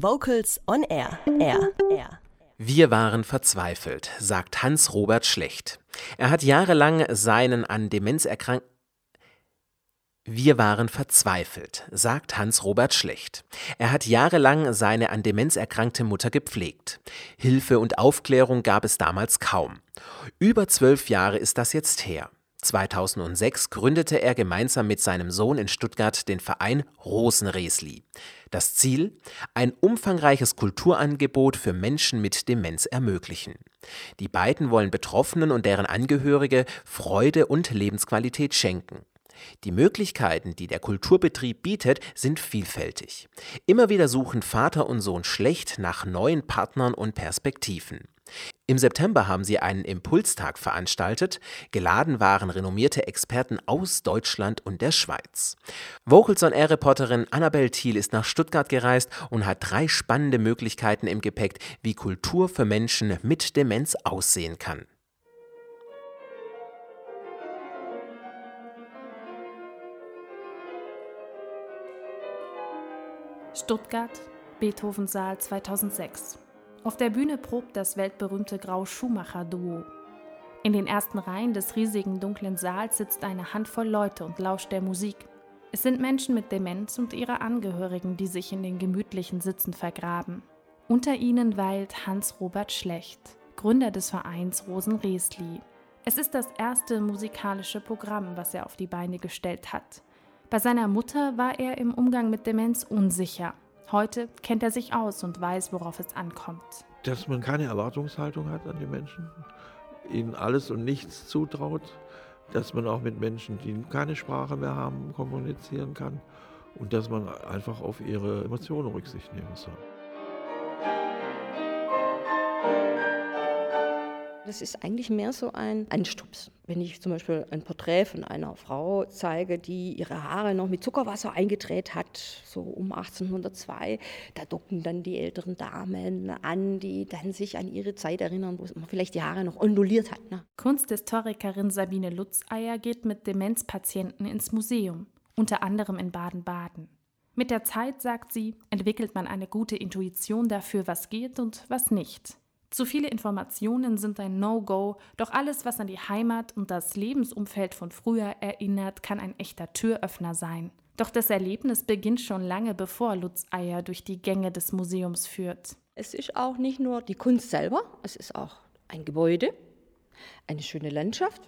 Vocals on Air. Air. Air. Wir waren verzweifelt, sagt Hans-Robert Schlecht. Er hat jahrelang seinen an Demenz erkrankten wir waren verzweifelt, sagt Hans-Robert Schlecht. Er hat jahrelang seine an Demenz erkrankte Mutter gepflegt. Hilfe und Aufklärung gab es damals kaum. Über zwölf Jahre ist das jetzt her. 2006 gründete er gemeinsam mit seinem Sohn in Stuttgart den Verein Rosenresli. Das Ziel? Ein umfangreiches Kulturangebot für Menschen mit Demenz ermöglichen. Die beiden wollen Betroffenen und deren Angehörige Freude und Lebensqualität schenken. Die Möglichkeiten, die der Kulturbetrieb bietet, sind vielfältig. Immer wieder suchen Vater und Sohn schlecht nach neuen Partnern und Perspektiven. Im September haben sie einen Impulstag veranstaltet. Geladen waren renommierte Experten aus Deutschland und der Schweiz. Vocals on Air Reporterin Annabel Thiel ist nach Stuttgart gereist und hat drei spannende Möglichkeiten im Gepäck, wie Kultur für Menschen mit Demenz aussehen kann. Stuttgart, Beethoven-Saal 2006. Auf der Bühne probt das weltberühmte Grau-Schumacher-Duo. In den ersten Reihen des riesigen dunklen Saals sitzt eine Handvoll Leute und lauscht der Musik. Es sind Menschen mit Demenz und ihre Angehörigen, die sich in den gemütlichen Sitzen vergraben. Unter ihnen weilt Hans-Robert Schlecht, Gründer des Vereins Rosen-Resli. Es ist das erste musikalische Programm, was er auf die Beine gestellt hat. Bei seiner Mutter war er im Umgang mit Demenz unsicher. Heute kennt er sich aus und weiß, worauf es ankommt. Dass man keine Erwartungshaltung hat an die Menschen, ihnen alles und nichts zutraut, dass man auch mit Menschen, die keine Sprache mehr haben, kommunizieren kann und dass man einfach auf ihre Emotionen Rücksicht nehmen soll. Das ist eigentlich mehr so ein Anstups. Wenn ich zum Beispiel ein Porträt von einer Frau zeige, die ihre Haare noch mit Zuckerwasser eingedreht hat, so um 1802, da docken dann die älteren Damen an, die dann sich an ihre Zeit erinnern, wo man vielleicht die Haare noch onduliert hat. Ne? Kunsthistorikerin Sabine Lutzeier geht mit Demenzpatienten ins Museum, unter anderem in Baden-Baden. Mit der Zeit, sagt sie, entwickelt man eine gute Intuition dafür, was geht und was nicht. Zu viele Informationen sind ein No-Go, doch alles, was an die Heimat und das Lebensumfeld von früher erinnert, kann ein echter Türöffner sein. Doch das Erlebnis beginnt schon lange bevor Lutz Eier durch die Gänge des Museums führt. Es ist auch nicht nur die Kunst selber, es ist auch ein Gebäude, eine schöne Landschaft,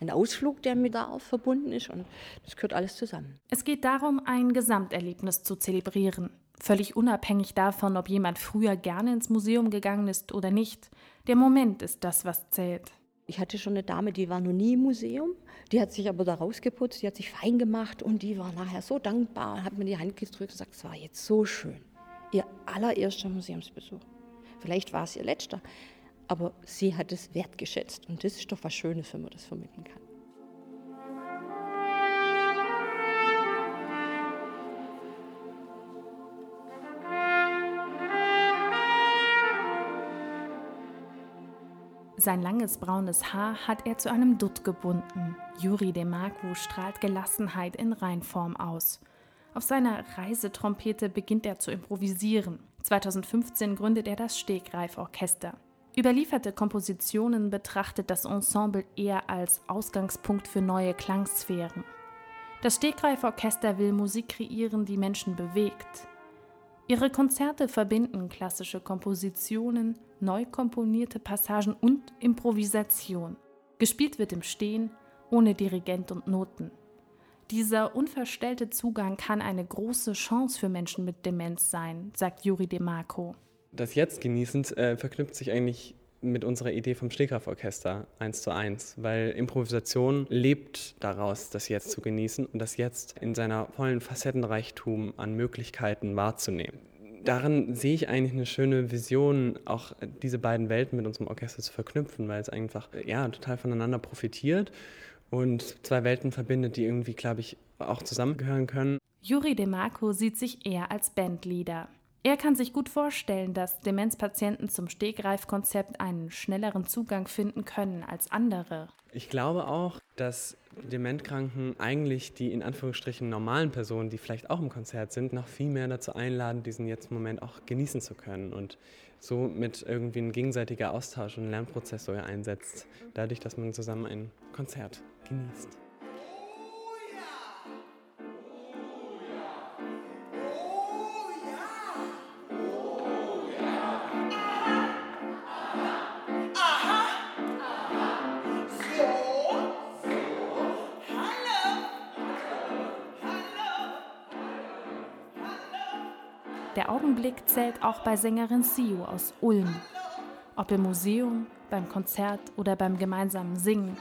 ein Ausflug, der mit darauf verbunden ist und das gehört alles zusammen. Es geht darum, ein Gesamterlebnis zu zelebrieren. Völlig unabhängig davon, ob jemand früher gerne ins Museum gegangen ist oder nicht. Der Moment ist das, was zählt. Ich hatte schon eine Dame, die war noch nie im Museum. Die hat sich aber da rausgeputzt, die hat sich fein gemacht und die war nachher so dankbar hat mir die Hand gedrückt und gesagt, es war jetzt so schön. Ihr allererster Museumsbesuch. Vielleicht war es ihr letzter, aber sie hat es wertgeschätzt und das ist doch was Schönes, wenn man das vermitteln kann. Sein langes braunes Haar hat er zu einem Dutt gebunden. Juri Demarco strahlt Gelassenheit in Reinform aus. Auf seiner Reisetrompete beginnt er zu improvisieren. 2015 gründet er das Stegreif-Orchester. Überlieferte Kompositionen betrachtet das Ensemble eher als Ausgangspunkt für neue Klangsphären. Das Stegreif-Orchester will Musik kreieren, die Menschen bewegt. Ihre Konzerte verbinden klassische Kompositionen, neu komponierte Passagen und Improvisation. Gespielt wird im Stehen, ohne Dirigent und Noten. Dieser unverstellte Zugang kann eine große Chance für Menschen mit Demenz sein, sagt Juri DeMarco. Das Jetzt genießend äh, verknüpft sich eigentlich mit unserer Idee vom Stegreiforchester eins zu eins, weil Improvisation lebt daraus, das Jetzt zu genießen und das Jetzt in seiner vollen Facettenreichtum an Möglichkeiten wahrzunehmen. Darin sehe ich eigentlich eine schöne Vision, auch diese beiden Welten mit unserem Orchester zu verknüpfen, weil es einfach ja, total voneinander profitiert und zwei Welten verbindet, die irgendwie, glaube ich, auch zusammengehören können. Juri DeMarco sieht sich eher als Bandleader. Er kann sich gut vorstellen, dass Demenzpatienten zum Stegreifkonzept einen schnelleren Zugang finden können als andere. Ich glaube auch, dass Dementkranken eigentlich die in Anführungsstrichen normalen Personen, die vielleicht auch im Konzert sind, noch viel mehr dazu einladen, diesen jetzt Moment auch genießen zu können und so mit irgendwie ein gegenseitiger Austausch und Lernprozess sogar einsetzt, dadurch, dass man zusammen ein Konzert genießt. Der Augenblick zählt auch bei Sängerin Siu aus Ulm. Ob im Museum, beim Konzert oder beim gemeinsamen Singen.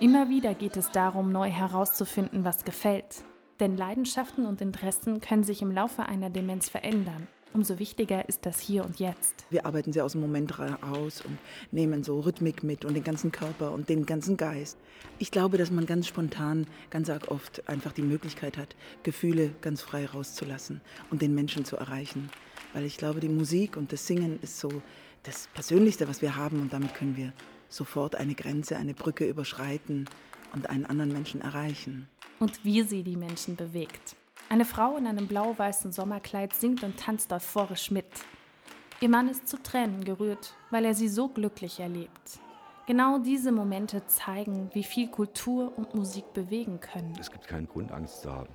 Immer wieder geht es darum, neu herauszufinden, was gefällt. Denn Leidenschaften und Interessen können sich im Laufe einer Demenz verändern. Umso wichtiger ist das Hier und Jetzt. Wir arbeiten sehr aus dem Moment raus und nehmen so Rhythmik mit und den ganzen Körper und den ganzen Geist. Ich glaube, dass man ganz spontan, ganz arg oft einfach die Möglichkeit hat, Gefühle ganz frei rauszulassen und den Menschen zu erreichen. Weil ich glaube, die Musik und das Singen ist so das Persönlichste, was wir haben und damit können wir sofort eine Grenze, eine Brücke überschreiten und einen anderen Menschen erreichen. Und wie sie die Menschen bewegt. Eine Frau in einem blau-weißen Sommerkleid singt und tanzt euphorisch mit. Ihr Mann ist zu Tränen gerührt, weil er sie so glücklich erlebt. Genau diese Momente zeigen, wie viel Kultur und Musik bewegen können. Es gibt keinen Grund, Angst zu haben.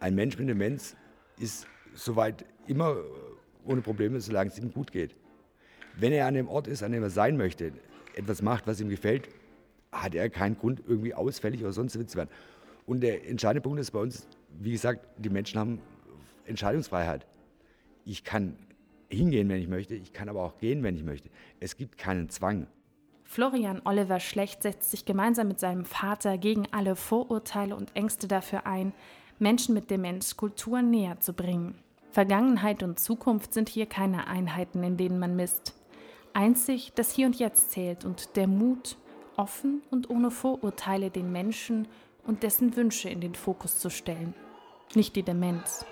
Ein Mensch mit Demenz ist soweit immer ohne Probleme, solange es ihm gut geht. Wenn er an dem Ort ist, an dem er sein möchte, etwas macht, was ihm gefällt, hat er keinen Grund, irgendwie ausfällig oder sonst zu werden. Und der entscheidende Punkt ist bei uns, wie gesagt, die Menschen haben Entscheidungsfreiheit. Ich kann hingehen, wenn ich möchte, ich kann aber auch gehen, wenn ich möchte. Es gibt keinen Zwang. Florian Oliver Schlecht setzt sich gemeinsam mit seinem Vater gegen alle Vorurteile und Ängste dafür ein, Menschen mit Demenz Kultur näher zu bringen. Vergangenheit und Zukunft sind hier keine Einheiten, in denen man misst. Einzig das Hier und Jetzt zählt und der Mut, offen und ohne Vorurteile den Menschen und dessen Wünsche in den Fokus zu stellen, nicht die Demenz.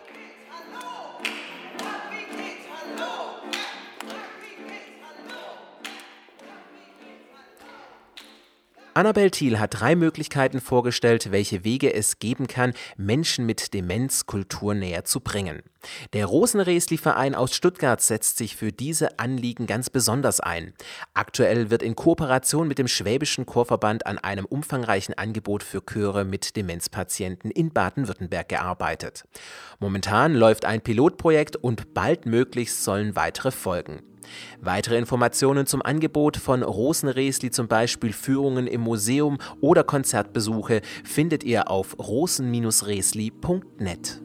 Annabel Thiel hat drei Möglichkeiten vorgestellt, welche Wege es geben kann, Menschen mit Demenz Kultur näher zu bringen. Der Rosenresli-Verein aus Stuttgart setzt sich für diese Anliegen ganz besonders ein. Aktuell wird in Kooperation mit dem Schwäbischen Chorverband an einem umfangreichen Angebot für Chöre mit Demenzpatienten in Baden-Württemberg gearbeitet. Momentan läuft ein Pilotprojekt und bald möglichst sollen weitere folgen. Weitere Informationen zum Angebot von Rosenresli, zum Beispiel Führungen im Museum oder Konzertbesuche, findet ihr auf rosen-resli.net.